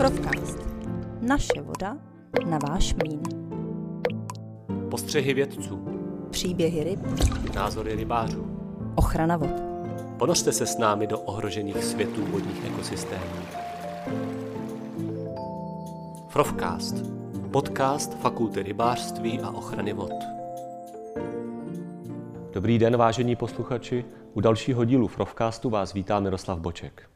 Frovcast. Naše voda na váš mlín. Postřehy vědců, Příběhy ryb, názory rybářů. ochrana vod. Ponořte se s námi do ohrožených světů vodních ekosystémů. Frovcast. Podcast Fakulty rybářství a ochrany vod. Dobrý den, vážení posluchači. U dalšího dílu Frovcastu vás vítá Miroslav Boček.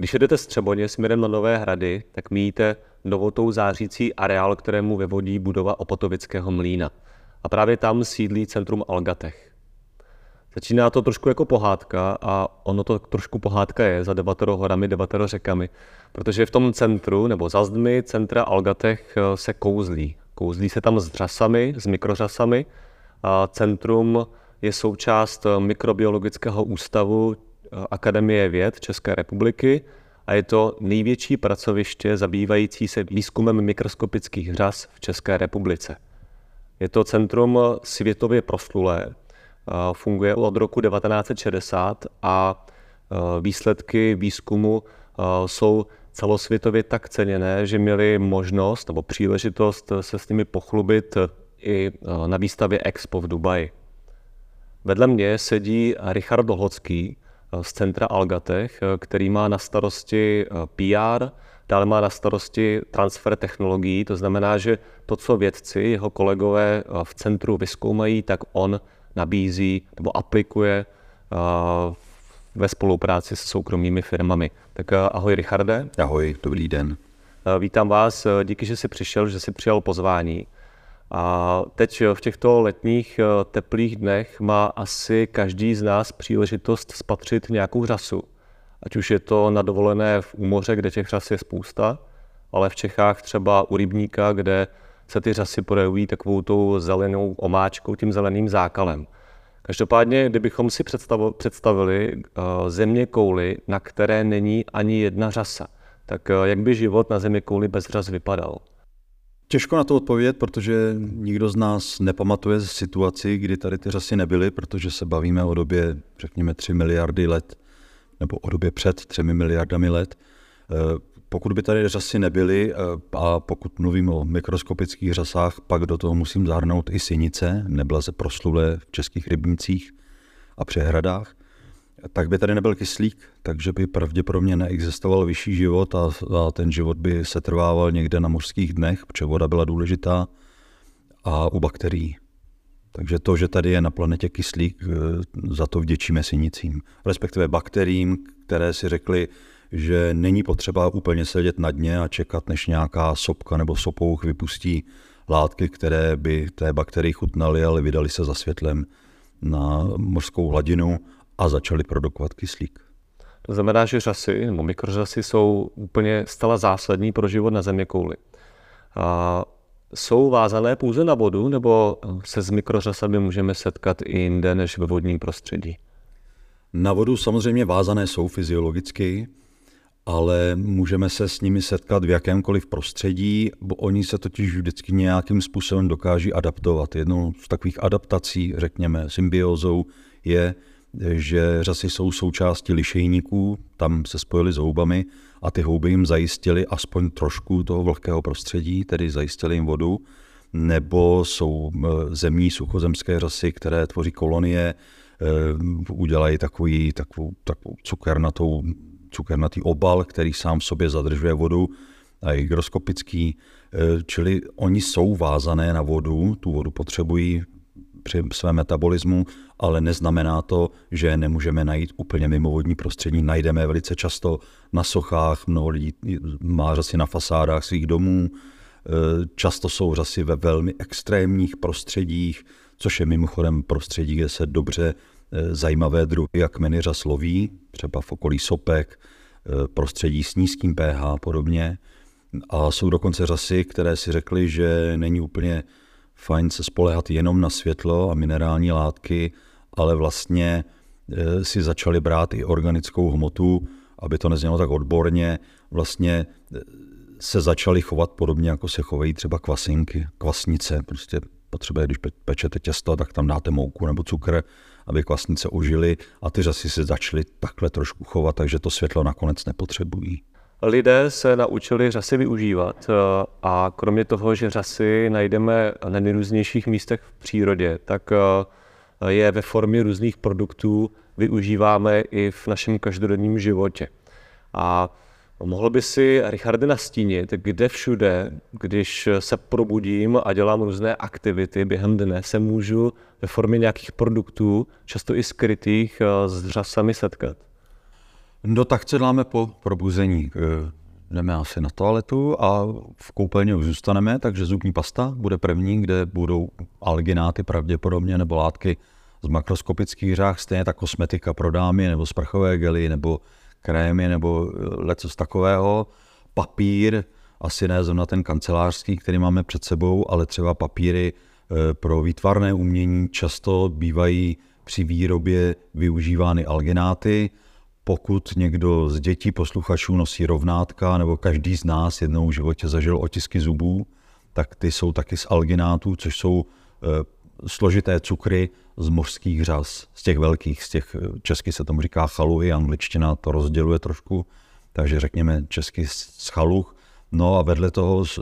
Když jedete z Třeboně směrem na Nové hrady, tak míjíte novotou zářící areál, kterému vyvodí budova Opotovického mlýna. A právě tam sídlí centrum Algatech. Začíná to trošku jako pohádka a ono to trošku pohádka je za devatero horami, devatero řekami, protože v tom centru nebo za zdmi centra Algatech eh, se kouzlí. Kouzlí se tam s dřasami, s mikrořasami a centrum je součást eh, mikrobiologického ústavu Akademie věd České republiky a je to největší pracoviště zabývající se výzkumem mikroskopických řas v České republice. Je to centrum světově proslulé, funguje od roku 1960 a výsledky výzkumu jsou celosvětově tak ceněné, že měli možnost nebo příležitost se s nimi pochlubit i na výstavě Expo v Dubaji. Vedle mě sedí Richard Dohocký z centra Algatech, který má na starosti PR, dále má na starosti transfer technologií, to znamená, že to, co vědci, jeho kolegové v centru vyskoumají, tak on nabízí nebo aplikuje ve spolupráci s soukromými firmami. Tak ahoj Richarde. Ahoj, dobrý den. Vítám vás, díky, že jsi přišel, že jsi přijal pozvání. A teď v těchto letních teplých dnech má asi každý z nás příležitost spatřit nějakou řasu. Ať už je to na dovolené v úmoře, kde těch řas je spousta, ale v Čechách třeba u rybníka, kde se ty řasy projevují takovou tou zelenou omáčkou, tím zeleným zákalem. Každopádně, kdybychom si představili uh, země kouly, na které není ani jedna řasa, tak jak by život na země kouli bez řas vypadal? Těžko na to odpovědět, protože nikdo z nás nepamatuje situaci, kdy tady ty řasy nebyly, protože se bavíme o době, řekněme, 3 miliardy let, nebo o době před 3 miliardami let. Pokud by tady řasy nebyly, a pokud mluvím o mikroskopických řasách, pak do toho musím zahrnout i synice, neblaze proslulé v českých rybnicích a přehradách, tak by tady nebyl kyslík, takže by pravděpodobně neexistoval vyšší život a, a ten život by se trvával někde na mořských dnech, protože voda byla důležitá a u bakterií. Takže to, že tady je na planetě kyslík, za to vděčíme synicím, respektive bakteriím, které si řekli, že není potřeba úplně sedět na dně a čekat, než nějaká sopka nebo sopouch vypustí látky, které by té bakterii chutnaly, ale vydali se za světlem na mořskou hladinu a začali produkovat kyslík. To znamená, že řasy nebo mikrořasy jsou úplně stala zásadní pro život na země kouli. A jsou vázané pouze na vodu, nebo se s mikrořasami můžeme setkat i jinde než ve vodním prostředí? Na vodu samozřejmě vázané jsou fyziologicky, ale můžeme se s nimi setkat v jakémkoliv prostředí, bo oni se totiž vždycky nějakým způsobem dokáží adaptovat. Jednou z takových adaptací, řekněme, symbiózou je, že řasy jsou součástí lišejníků, tam se spojili s houbami a ty houby jim zajistily aspoň trošku toho vlhkého prostředí, tedy zajistili jim vodu, nebo jsou eh, zemní suchozemské řasy, které tvoří kolonie, eh, udělají takový, takovou, takovou cukernatou cukernatý obal, který sám v sobě zadržuje vodu a je hygroskopický, e, čili oni jsou vázané na vodu, tu vodu potřebují při svém metabolismu, ale neznamená to, že nemůžeme najít úplně mimovodní prostředí. Najdeme velice často na sochách, mnoho lidí má řasy na fasádách svých domů, e, často jsou řasy ve velmi extrémních prostředích, což je mimochodem prostředí, kde se dobře Eh, zajímavé druhy, jak meny řas loví, třeba v okolí sopek, eh, prostředí s nízkým pH a podobně. A jsou dokonce řasy, které si řekly, že není úplně fajn se spolehat jenom na světlo a minerální látky, ale vlastně eh, si začali brát i organickou hmotu, aby to neznělo tak odborně, vlastně se začali chovat podobně, jako se chovají třeba kvasinky, kvasnice. Prostě potřebuje, když pečete těsto, tak tam dáte mouku nebo cukr aby kvasnice ožily a ty řasy se začaly takhle trošku chovat, takže to světlo nakonec nepotřebují. Lidé se naučili řasy využívat eh, a kromě toho, že řasy najdeme na nejrůznějších místech v přírodě, tak eh, je ve formě různých produktů využíváme i v našem každodenním životě. A mohl by si Richardy nastínit, kde všude, když se probudím a dělám různé aktivity během dne, se můžu ve formě nějakých produktů, často i skrytých, eh, s řasami setkat? No tak co děláme po probuzení? Eh, jdeme asi na toaletu a v koupelně už zůstaneme, takže zubní pasta bude první, kde budou algináty pravděpodobně nebo látky z makroskopických řách, stejně tak kosmetika pro dámy nebo sprchové gely nebo krémy nebo leco z takového. Papír, asi ne na ten kancelářský, který máme před sebou, ale třeba papíry eh, pro výtvarné umění často bývají při výrobě využívány algináty. Pokud někdo z dětí posluchačů nosí rovnátka, nebo každý z nás jednou v životě zažil otisky zubů, tak ty jsou taky z alginátů, což jsou eh, složité cukry z mořských řas, z těch velkých, z těch, česky se tomu říká chaluhy, angličtina to rozděluje trošku, takže řekněme česky z chaluch. No a vedle toho s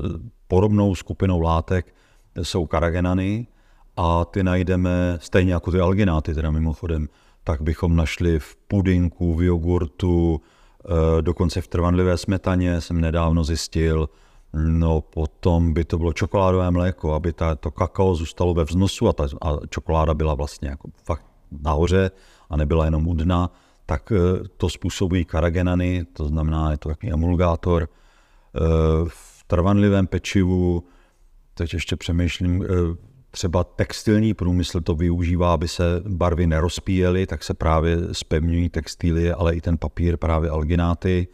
podobnou skupinou látek jsou karagenany a ty najdeme stejně jako ty algináty, teda mimochodem, tak bychom našli v pudinku, v jogurtu, eh, dokonce v trvanlivé smetaně jsem nedávno zjistil, No potom by to bylo čokoládové mléko, aby ta, to kakao zůstalo ve vznosu a, ta, a čokoláda byla vlastně jako fakt nahoře a nebyla jenom u dna, tak eh, to způsobují karagenany, to znamená, je to takový emulgátor. Eh, v trvanlivém pečivu, teď ještě přemýšlím, třeba textilní průmysl to využívá, aby se barvy nerozpíjely, tak se právě spevňují textílie, ale i ten papír, právě algináty.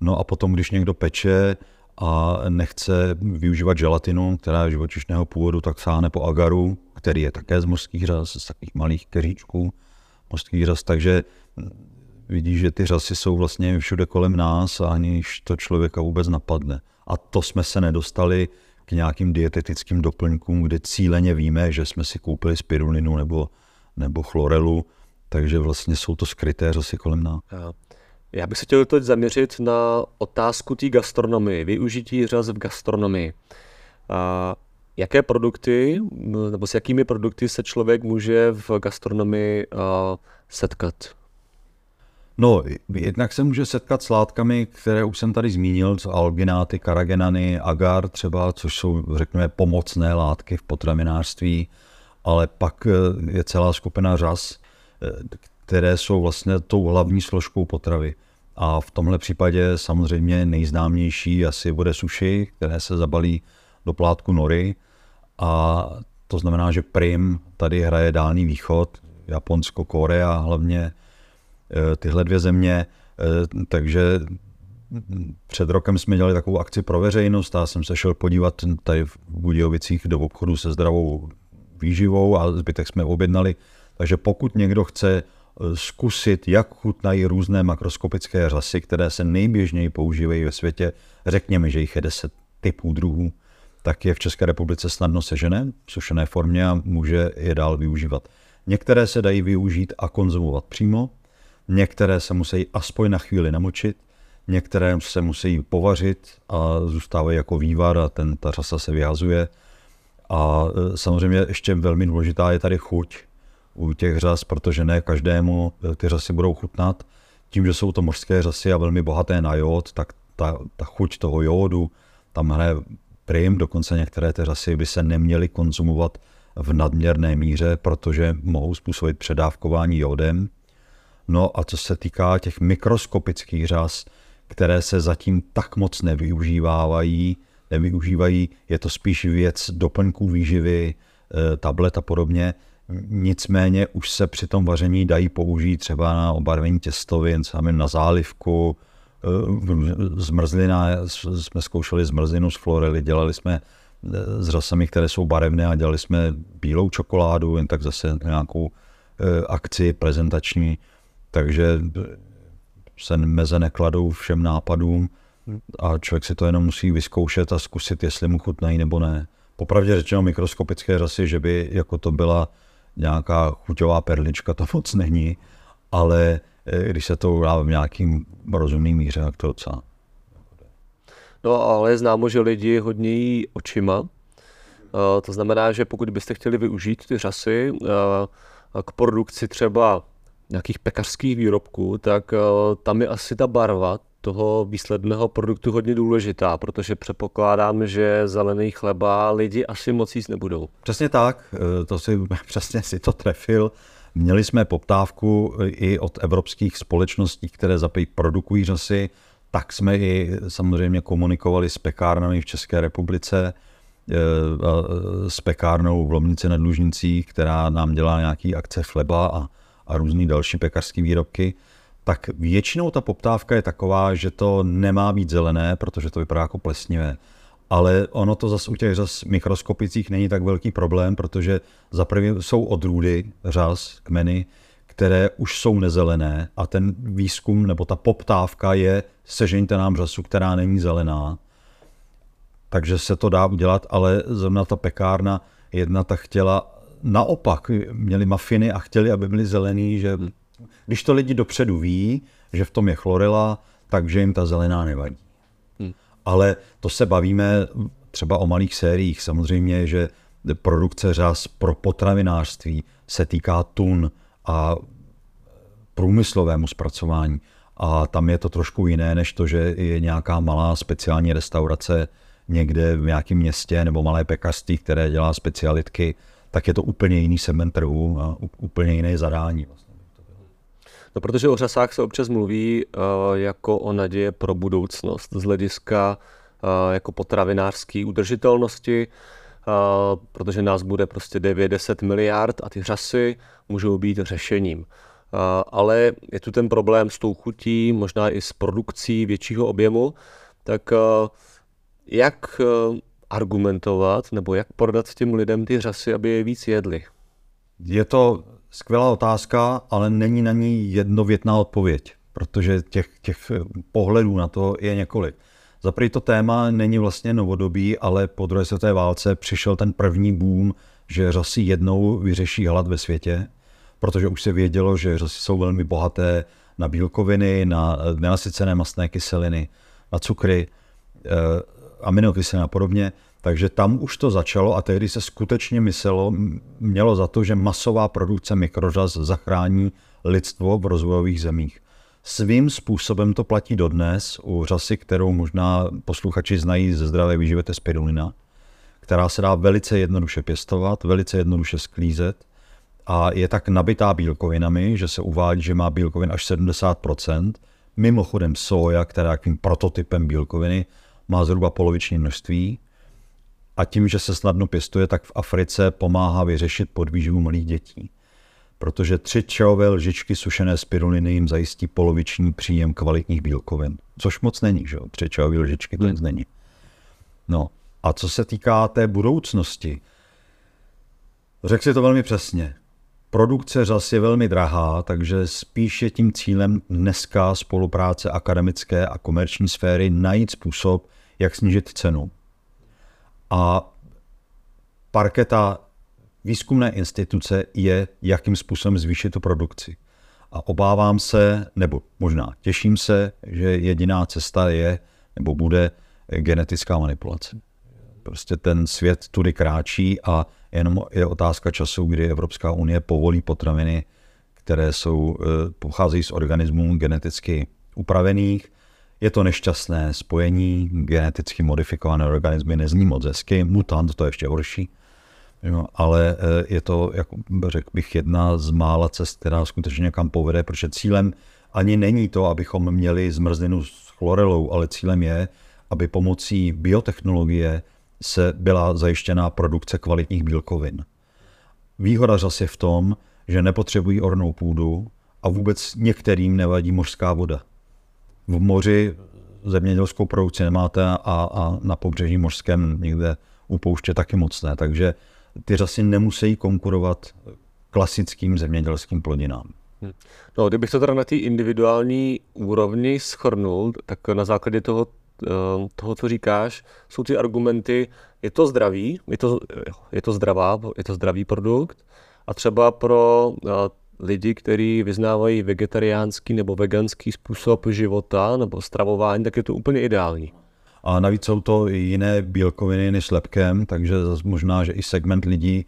No a potom, když někdo peče, a nechce využívat želatinu, která je živočišného původu, tak sáhne po agaru, který je také z mořských řas, z takových malých keříčků mořských řas, takže vidí, že ty řasy jsou vlastně všude kolem nás a aniž to člověka vůbec napadne. A to jsme se nedostali k nějakým dietetickým doplňkům, kde cíleně víme, že jsme si koupili spirulinu nebo, nebo chlorelu, takže vlastně jsou to skryté řasy kolem nás. Já bych se chtěl teď zaměřit na otázku té gastronomie, využití řas v gastronomii. A jaké produkty, nebo s jakými produkty se člověk může v gastronomii setkat? No, jednak se může setkat s látkami, které už jsem tady zmínil, algináty, karagenany, agar třeba, což jsou, řekněme, pomocné látky v potravinářství, ale pak e, je celá skupina řas, e, které jsou vlastně tou hlavní složkou potravy. A v tomhle případě samozřejmě nejznámější asi bude sushi, které se zabalí do plátku nory. A to znamená, že prim tady hraje Dálný východ, Japonsko, Korea hlavně, tyhle dvě země. E, takže před rokem jsme dělali takovou akci pro veřejnost a jsem se šel podívat tady v Budějovicích do obchodu se zdravou výživou a zbytek jsme objednali. Takže pokud někdo chce zkusit, jak chutnají různé makroskopické řasy, které se nejběžněji používají ve světě. Řekněme, že jich je deset typů druhů, tak je v České republice snadno sežené v sušené formě a může je dál využívat. Některé se dají využít a konzumovat přímo, některé se musí aspoň na chvíli namočit, některé se musí povařit a zůstávají jako vývar a ten, ta řasa se vyhazuje. A e, samozřejmě ještě velmi důležitá je tady chuť u těch řas, protože ne každému eh, ty řasy budou chutnat. Tím, že jsou to mořské řasy a velmi bohaté na jód, tak ta, ta chuť toho jódu tam hraje prim, dokonce některé ty řasy by se neměly konzumovat v nadměrné míře, protože mohou způsobit předávkování jódem. No a co se týká těch mikroskopických řas, které se zatím tak moc nevyužívávají, nevyužívají, je to spíš věc doplňků výživy, eh, tablet a podobně, Nicméně už se při tom vaření dají použít třeba na obarvení těstovin, sami na zálivku, eh, zmrzlina, jsme zkoušeli zmrzlinu z florely, dělali jsme eh, s rasami, které jsou barevné a dělali jsme bílou čokoládu, jen tak zase nějakou akci prezentační, takže se meze nekladou všem nápadům a člověk si to jenom musí vyzkoušet a zkusit, jestli mu chutnají nebo ne. Popravdě řečeno mikroskopické rasy, že by jako to byla nějaká chuťová perlička, to moc není, ale eh, když se to dá v nějakým rozumným míře, tak to docela No ale je známo, že lidi hodně jí očima. Uh, to znamená, že pokud byste chtěli využít ty řasy uh, k produkci třeba nějakých pekařských výrobků, tak uh, tam je asi ta barva toho výsledného produktu hodně důležitá, protože předpokládám, že zelený chleba lidi asi moc jíst nebudou. Přesně tak, to si přesně si to trefil. Měli jsme poptávku i od evropských společností, které zapej produkují řasy, tak jsme i samozřejmě komunikovali s pekárnami v České republice, s pekárnou v Lomnici nad Lužnicí, která nám dělá nějaký akce chleba a, a různý další pekařské výrobky, tak většinou ta poptávka je taková, že to nemá být zelené, protože to vypadá jako plesnivé. Ale ono to zase u těch řas mikroskopicích není tak velký problém, protože za první jsou odrůdy řas, kmeny, které už jsou nezelené a ten výzkum nebo ta poptávka je sežeňte nám řasu, která není zelená. Takže se to dá udělat, ale zrovna ta pekárna jedna ta chtěla naopak, měli mafiny a chtěli, aby byly zelený, že když to lidi dopředu ví, že v tom je chlorela, takže jim ta zelená nevadí. Hmm. Ale to se bavíme třeba o malých sériích. Samozřejmě, že produkce řas pro potravinářství se týká tun a průmyslovému zpracování. A tam je to trošku jiné, než to, že je nějaká malá speciální restaurace někde v nějakém městě nebo malé pekařství, které dělá specialitky, tak je to úplně jiný segment trhu a úplně jiné zadání. Vlastně. No, protože o řasách se občas mluví uh, jako o naděje pro budoucnost z hlediska uh, jako potravinářské udržitelnosti, uh, protože nás bude prostě 9-10 miliard a ty řasy můžou být řešením. Ale je tu ten problém s tou chutí, možná i s produkcí většího objemu, tak jak argumentovat nebo jak prodat těm lidem ty řasy, aby je víc jedli? Je to skvělá otázka, ale není na ní jednovětná odpověď, protože těch, těch pohledů na to je několik. Za to téma není vlastně novodobí, ale po druhé světové válce přišel ten první boom, že řasy jednou vyřeší hlad ve světě, protože už se vědělo, že řasy jsou velmi bohaté na bílkoviny, na nenasycené mastné kyseliny, na cukry, aminokyseliny a podobně. Takže tam už to začalo a tehdy se skutečně myslelo, mělo za to, že masová produkce mikrořas zachrání lidstvo v rozvojových zemích. Svým způsobem to platí dodnes u řasy, kterou možná posluchači znají ze zdravé výživy, to spirulina, která se dá velice jednoduše pěstovat, velice jednoduše sklízet a je tak nabitá bílkovinami, že se uvádí, že má bílkovin až 70%. Mimochodem soja, která je takovým prototypem bílkoviny, má zhruba poloviční množství a tím, že se snadno pěstuje, tak v Africe pomáhá vyřešit podvýživu malých dětí. Protože tři čajové lžičky sušené spiruliny jim zajistí poloviční příjem kvalitních bílkovin. Což moc není, že jo? Tři čajové lžičky to nic není. No a co se týká té budoucnosti, řekl si to velmi přesně. Produkce řas je velmi drahá, takže spíš je tím cílem dneska spolupráce akademické a komerční sféry najít způsob, jak snížit cenu. A parketa výzkumné instituce je, jakým způsobem zvýšit tu produkci. A obávám se, nebo možná těším se, že jediná cesta je, nebo bude genetická manipulace. Prostě ten svět tudy kráčí a jenom je otázka času, kdy Evropská unie povolí potraviny, které jsou, eh, pocházejí z organismů geneticky upravených. Je to nešťastné spojení, geneticky modifikované organismy nezní moc hezky, mutant to je ještě horší. Jo, ale eh, je to, jak řekl bych, jedna z mála cest, která skutečně někam povede, protože cílem ani není to, abychom měli zmrzlinu s chlorelou, ale cílem je, aby pomocí biotechnologie se byla zajištěná produkce kvalitních bílkovin. Výhoda řas je v tom, že nepotřebují ornou půdu a vůbec některým nevadí mořská voda. V moři zemědělskou produkci nemáte a, a na pobřeží mořském někde u pouště taky moc ne, takže ty řasy nemusí konkurovat klasickým zemědělským plodinám. Hm. No, kdybych to teda na té individuální úrovni schrnul, tak na základě toho Eh, toho, co říkáš, jsou ty argumenty, je to zdravý, je to, je to zdravá, je to zdravý produkt a třeba pro eh, lidi, kteří vyznávají vegetariánský nebo veganský způsob života nebo stravování, tak je to úplně ideální. A navíc jsou to jiné bílkoviny než lepkem, takže možná, že i segment lidí,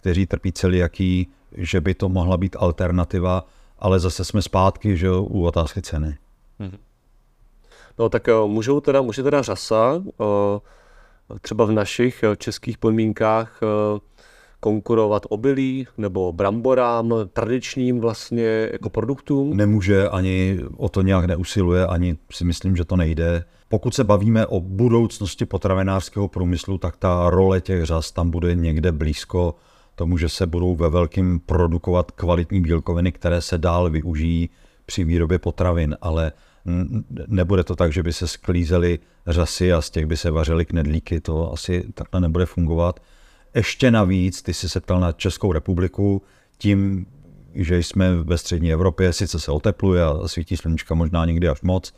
kteří trpí celiaký, že by to mohla být alternativa, ale zase jsme zpátky že jo, u otázky ceny. Mm-hmm. No tak eh, můžou teda, může teda řasa eh, třeba v našich eh, českých podmínkách konkurovat obilí nebo bramborám, tradičním vlastně jako produktům? Nemůže, ani o to nějak neusiluje, ani si myslím, že to nejde. Pokud se bavíme o budoucnosti potravinářského průmyslu, tak ta role těch řas tam bude někde blízko tomu, že se budou ve velkým produkovat kvalitní bílkoviny, které se dál využijí při výrobě potravin, ale nebude to tak, že by se sklízely řasy a z těch by se vařily knedlíky, to asi takhle nebude fungovat. Ještě navíc, ty jsi se ptal na Českou republiku, tím, že jsme ve střední Evropě, sice se otepluje a svítí sluníčka možná někdy až moc,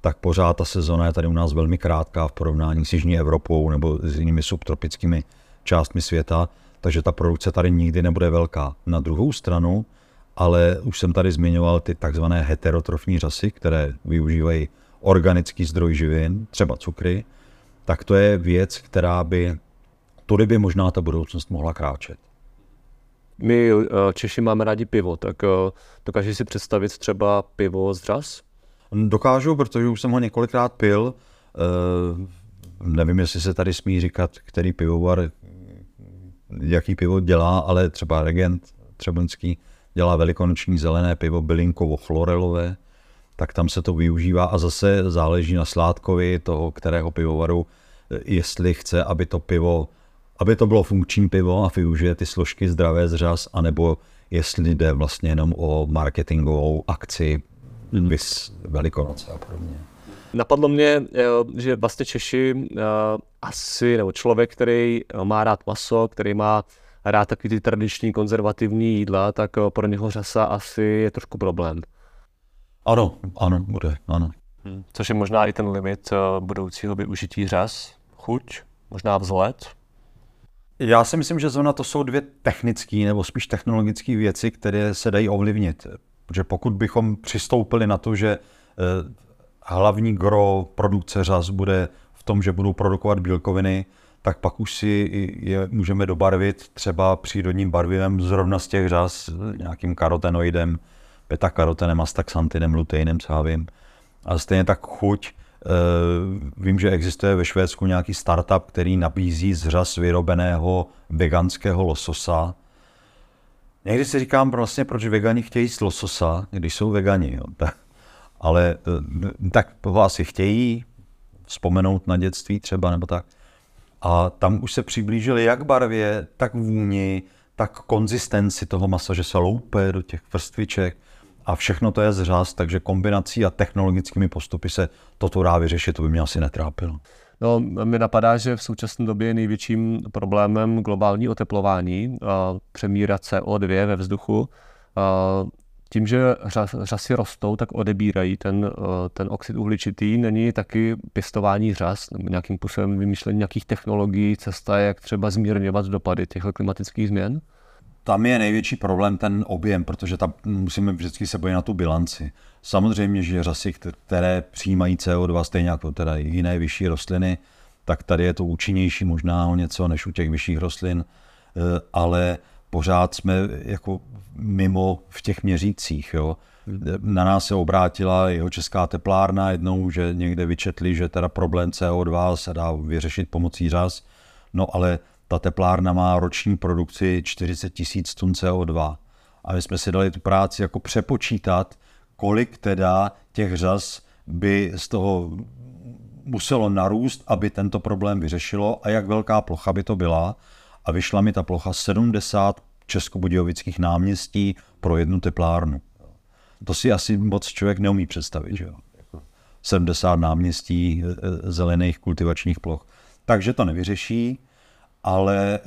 tak pořád ta sezona je tady u nás velmi krátká v porovnání s Jižní Evropou nebo s jinými subtropickými částmi světa, takže ta produkce tady nikdy nebude velká. Na druhou stranu, ale už jsem tady zmiňoval ty takzvané heterotrofní řasy, které využívají organický zdroj živin, třeba cukry, tak to je věc, která by, tudy by možná ta budoucnost mohla kráčet. My eh, Češi máme rádi pivo, tak eh, dokážeš si představit třeba pivo z řas? Dokážu, protože už jsem ho několikrát pil. Eh, nevím, jestli se tady smí říkat, který pivovar jaký pivo dělá, ale třeba Regent Třebonský dělá velikonoční zelené pivo bylinkovo-chlorelové, tak tam se to využívá a zase záleží na sládkovi toho, kterého pivovaru, jestli chce, aby to pivo, aby to bylo funkční pivo a využije ty složky zdravé zřaz, anebo jestli jde vlastně jenom o marketingovou akci, mm. vys velikonoce a podobně. Napadlo mě, eh, že vlastně Češi eh, asi, nebo člověk, který má rád maso, který má rád taky ty tradiční konzervativní jídla, tak eh, pro něho řasa asi je trošku problém. Ano, ano, bude, ano. Hmm. Což je možná i ten limit budoucího využití řas, chuť, možná vzhled. Já si myslím, že zrovna to jsou dvě technické nebo spíš technologické věci, které se dají ovlivnit. Protože pokud bychom přistoupili na to, že hlavní gro produkce řas bude v tom, že budou produkovat bílkoviny, tak pak už si je můžeme dobarvit třeba přírodním barvivem zrovna z těch řas, nějakým karotenoidem, beta-karotenem, astaxantinem, luteinem, co já vím. A stejně tak chuť. Eh, vím, že existuje ve Švédsku nějaký startup, který nabízí z řas vyrobeného veganského lososa. Někdy si říkám vlastně, proč vegani chtějí jíst lososa, když jsou vegani. Jo. ale eh, tak toho asi chtějí vzpomenout na dětství třeba nebo tak. A tam už se přiblížili jak barvě, tak vůni, tak konzistenci toho masa, že se loupe do těch vrstviček a všechno to je zřaz, takže kombinací a technologickými postupy se toto dá vyřešit, to by mě asi netrápilo. No, mi napadá, že v současné době je největším problémem globální oteplování, přemíra CO2 ve vzduchu. Tím, že řasy rostou, tak odebírají ten, ten oxid uhličitý. Není taky pěstování řas, nebo nějakým způsobem vymýšlení nějakých technologií, cesta, jak třeba zmírňovat dopady těchto klimatických změn? Tam je největší problém ten objem, protože tam musíme vždycky se bojit na tu bilanci. Samozřejmě, že řasy, které přijímají CO2, stejně jako teda jiné vyšší rostliny, tak tady je to účinnější možná o něco než u těch vyšších rostlin, eh, ale pořád jsme jako mimo v těch měřících. Jo. Na nás se obrátila jeho česká teplárna jednou, že někde vyčetli, že teda problém CO2 se dá vyřešit pomocí řas, no ale ta teplárna má roční produkci 40 tisíc tun CO2. A my jsme si dali tu práci jako přepočítat, kolik teda těch řas by z toho muselo narůst, aby tento problém vyřešilo a jak velká plocha by to byla a vyšla mi ta plocha 70 českobudějovických náměstí pro jednu teplárnu. To si asi moc člověk neumí představit. Že jo? 70 náměstí e, e, zelených kultivačních ploch. Takže to nevyřeší, ale e,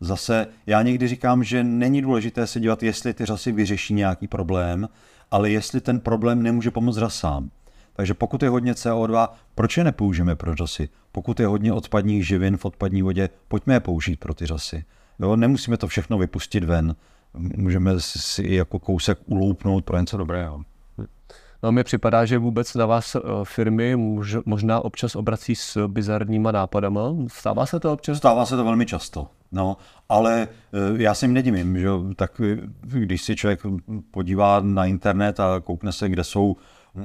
zase já někdy říkám, že není důležité se dívat, jestli ty řasy vyřeší nějaký problém, ale jestli ten problém nemůže pomoct řasám. Takže pokud je hodně CO2, proč je nepoužijeme pro řasy? Pokud je hodně odpadních živin v odpadní vodě, pojďme je použít pro ty řasy. Jo, nemusíme to všechno vypustit ven. Můžeme si jako kousek uloupnout pro něco dobrého. No mi připadá, že vůbec na vás eh, firmy muž, možná občas obrací s bizarníma nápadama. Stává se to občas? Stává se to velmi často. No, ale eh, já si nedivím, že tak eh, když si člověk podívá na internet a koukne se, kde jsou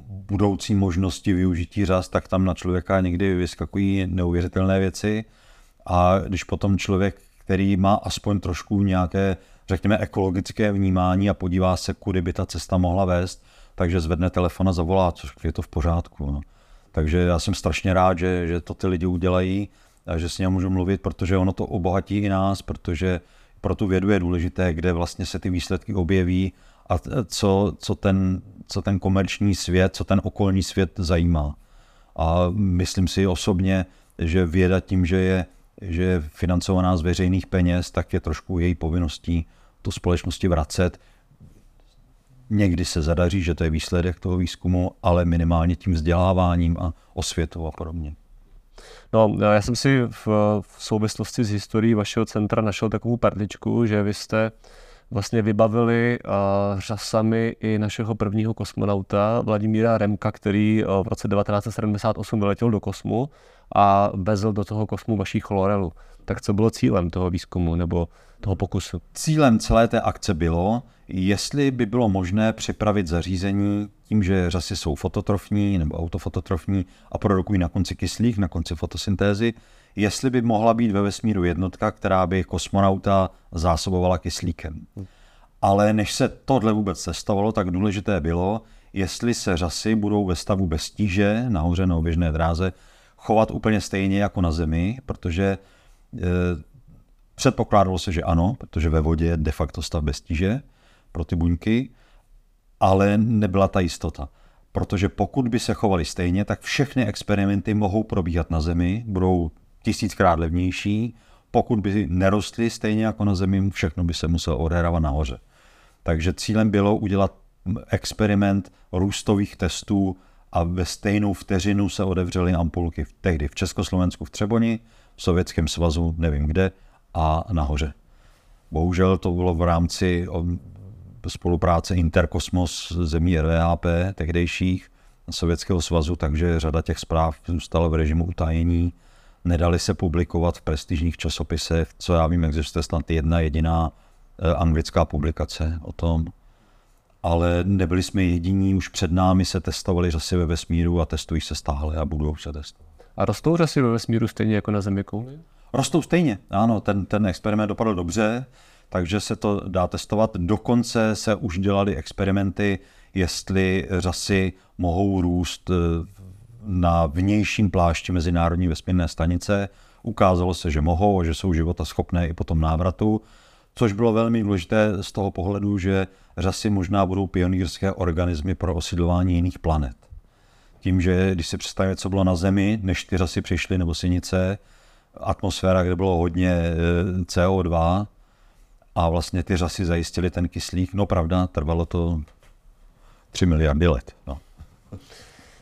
budoucí možnosti využití řas, tak tam na člověka někdy vyskakují neuvěřitelné věci. A když potom člověk, který má aspoň trošku nějaké, řekněme, ekologické vnímání a podívá se, kudy by ta cesta mohla vést, takže zvedne telefon a zavolá, což je to v pořádku. No. Takže já jsem strašně rád, že, že to ty lidi udělají a že s ním můžu mluvit, protože ono to obohatí i nás, protože pro tu vědu je důležité, kde vlastně se ty výsledky objeví a co, co, ten, co ten komerční svět, co ten okolní svět zajímá. A myslím si osobně, že věda tím, že je, že je financovaná z veřejných peněz, tak je trošku její povinností tu společnosti vracet. Někdy se zadaří, že to je výsledek toho výzkumu, ale minimálně tím vzděláváním a osvětou a podobně. No, já jsem si v, v souvislosti s historií vašeho centra našel takovou perličku, že vy jste vlastně vybavili uh, řasami i našeho prvního kosmonauta Vladimíra Remka, který uh, v roce 1978 vyletěl do kosmu a vezl do toho kosmu vaší chlorelu. Tak co bylo cílem toho výzkumu nebo toho pokusu? Cílem celé té akce bylo, jestli by bylo možné připravit zařízení tím, že řasy jsou fototrofní nebo autofototrofní a produkují na konci kyslík, na konci fotosyntézy, jestli by mohla být ve vesmíru jednotka, která by kosmonauta zásobovala kyslíkem. Ale než se tohle vůbec testovalo, tak důležité bylo, jestli se řasy budou ve stavu bez tíže, nahoře na oběžné dráze, chovat úplně stejně jako na Zemi, protože e, předpokládalo se, že ano, protože ve vodě je de facto stav bez tíže pro ty buňky, ale nebyla ta jistota. Protože pokud by se chovali stejně, tak všechny experimenty mohou probíhat na Zemi, budou tisíckrát levnější. Pokud by nerostly stejně jako na Zemi, všechno by se muselo odehrávat nahoře. Takže cílem bylo udělat experiment růstových testů a ve stejnou vteřinu se otevřely ampulky tehdy v Československu v Třeboni, v Sovětském svazu, nevím kde, a nahoře. Bohužel to bylo v rámci spolupráce Interkosmos zemí RVAP tehdejších Sovětského svazu, takže řada těch zpráv zůstala v režimu utajení nedali se publikovat v prestižních časopisech. Co já vím, existuje snad jedna jediná eh, anglická publikace o tom. Ale nebyli jsme jediní, už před námi se testovali řasy ve vesmíru a testují se stále a budou se testovat. A rostou řasy ve vesmíru stejně jako na Zemi kouli? Rostou stejně, ano, ten, ten experiment dopadl dobře, takže se to dá testovat. Dokonce se už dělali experimenty, jestli řasy mohou růst eh, na vnějším plášti Mezinárodní vesmírné stanice. Ukázalo se, že mohou a že jsou života schopné i po tom návratu, což bylo velmi důležité z toho pohledu, že řasy možná budou pionýrské organismy pro osidlování jiných planet. Tím, že když si představíme, co bylo na Zemi, než ty řasy přišly, nebo sinice, atmosféra, kde bylo hodně e, CO2 a vlastně ty řasy zajistily ten kyslík, no pravda, trvalo to 3 miliardy let. No.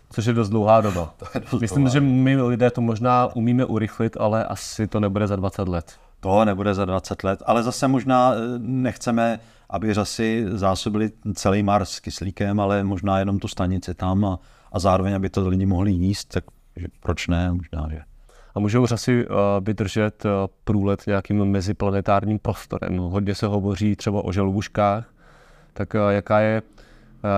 Což je dost dlouhá doba. dost Myslím, dlouhá. že my lidé to možná umíme urychlit, ale asi to nebude za 20 let. To nebude za 20 let, ale zase možná eh, nechceme, aby řasy zásobili celý Mars kyslíkem, ale možná jenom tu stanici tam a, a zároveň, aby to lidi mohli jíst, tak že proč ne, možná, že. A můžou řasy uh, vydržet uh, průlet nějakým meziplanetárním prostorem. Hodně se hovoří třeba o želvuškách, tak uh, jaká je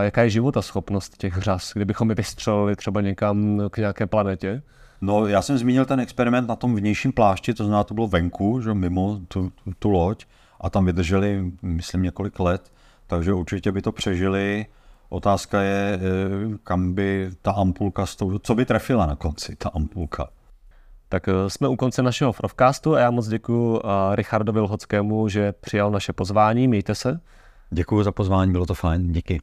jaká je schopnost těch řas, kdybychom je vystřelili třeba někam k nějaké planetě? No, já jsem zmínil ten experiment na tom vnějším plášti, to znamená, to bylo venku, že mimo tu, tu, tu loď a tam vydrželi, myslím, několik let, takže určitě by to přežili. Otázka je, eh, kam by ta ampulka, co by trefila na konci, ta ampulka. Tak eh, jsme u konce našeho Frovcastu a já moc děkuji eh, Richardovi Lhockému, že přijal naše pozvání. Mějte se. Děkuji za pozvání, bylo to fajn, díky.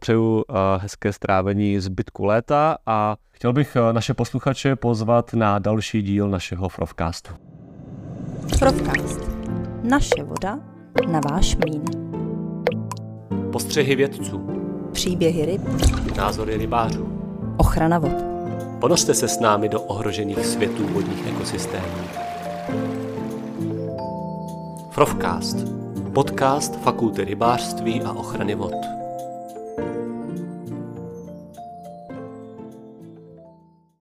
Přeju hezké strávení zbytku léta a chtěl bych naše posluchače pozvat na další díl našeho Frovcastu. Frovcast. Naše voda na váš mlín. Postřehy vědců. Příběhy ryb. Názory rybářů. Ochrana vod. Ponořte se s námi do ohrožených světů vodních ekosystémů. Frovcast. Podcast Fakulty rybářství a ochrany vod.